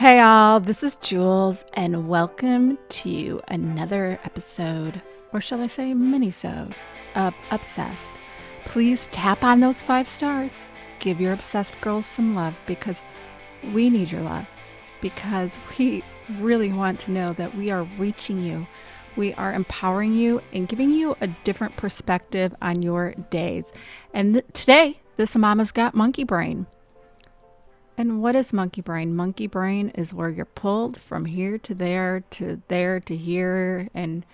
Hey, all, this is Jules, and welcome to another episode, or shall I say, mini-sode of Obsessed. Please tap on those five stars. Give your obsessed girls some love because we need your love. Because we really want to know that we are reaching you. We are empowering you and giving you a different perspective on your days. And th- today, this mama's got monkey brain. And what is monkey brain? Monkey brain is where you're pulled from here to there to there to here and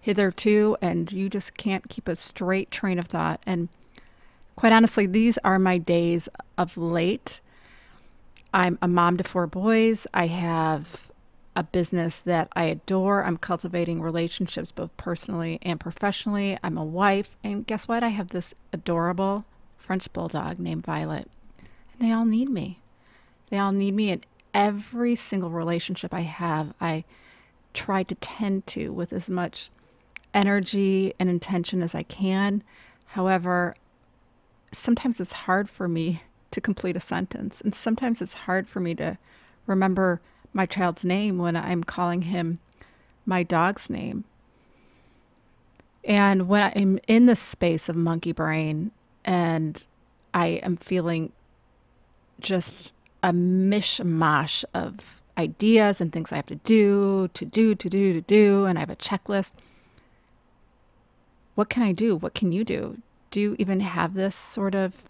hitherto, and you just can't keep a straight train of thought. And quite honestly, these are my days of late. I'm a mom to four boys. I have a business that I adore. I'm cultivating relationships both personally and professionally. I'm a wife. And guess what? I have this adorable French bulldog named Violet. And they all need me. They all need me in every single relationship I have. I try to tend to with as much energy and intention as I can. However, sometimes it's hard for me to complete a sentence, and sometimes it's hard for me to remember my child's name when I'm calling him my dog's name. And when I'm in the space of monkey brain and I am feeling just a mishmash of ideas and things I have to do, to do, to do, to do, and I have a checklist. What can I do? What can you do? Do you even have this sort of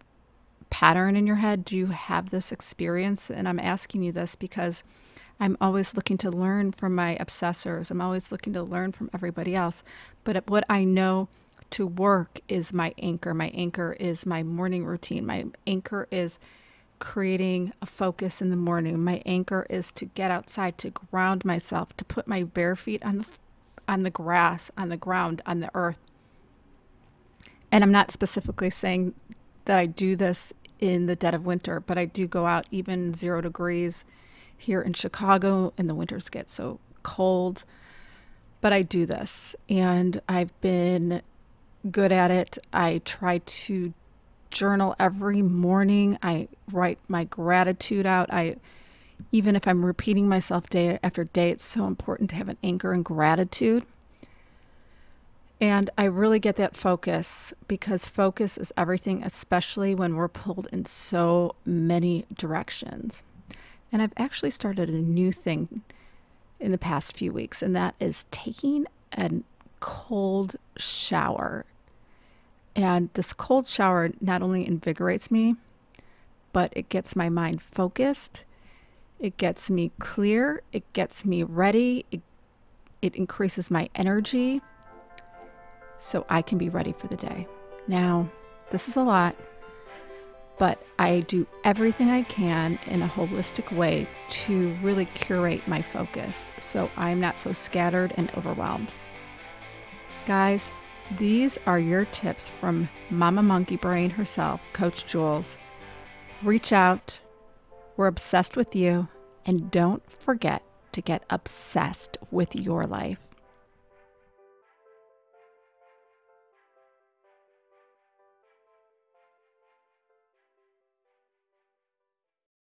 pattern in your head? Do you have this experience? And I'm asking you this because I'm always looking to learn from my obsessors. I'm always looking to learn from everybody else. But what I know to work is my anchor. My anchor is my morning routine. My anchor is creating a focus in the morning. My anchor is to get outside, to ground myself, to put my bare feet on the on the grass, on the ground, on the earth. And I'm not specifically saying that I do this in the dead of winter, but I do go out even 0 degrees here in Chicago and the winters get so cold. But I do this and I've been good at it. I try to journal every morning. I write my gratitude out. I even if I'm repeating myself day after day, it's so important to have an anchor in gratitude. And I really get that focus because focus is everything, especially when we're pulled in so many directions. And I've actually started a new thing in the past few weeks, and that is taking a cold shower and this cold shower not only invigorates me, but it gets my mind focused. It gets me clear. It gets me ready. It, it increases my energy so I can be ready for the day. Now, this is a lot, but I do everything I can in a holistic way to really curate my focus so I'm not so scattered and overwhelmed. Guys, these are your tips from Mama Monkey Brain herself, Coach Jules. Reach out. We're obsessed with you. And don't forget to get obsessed with your life.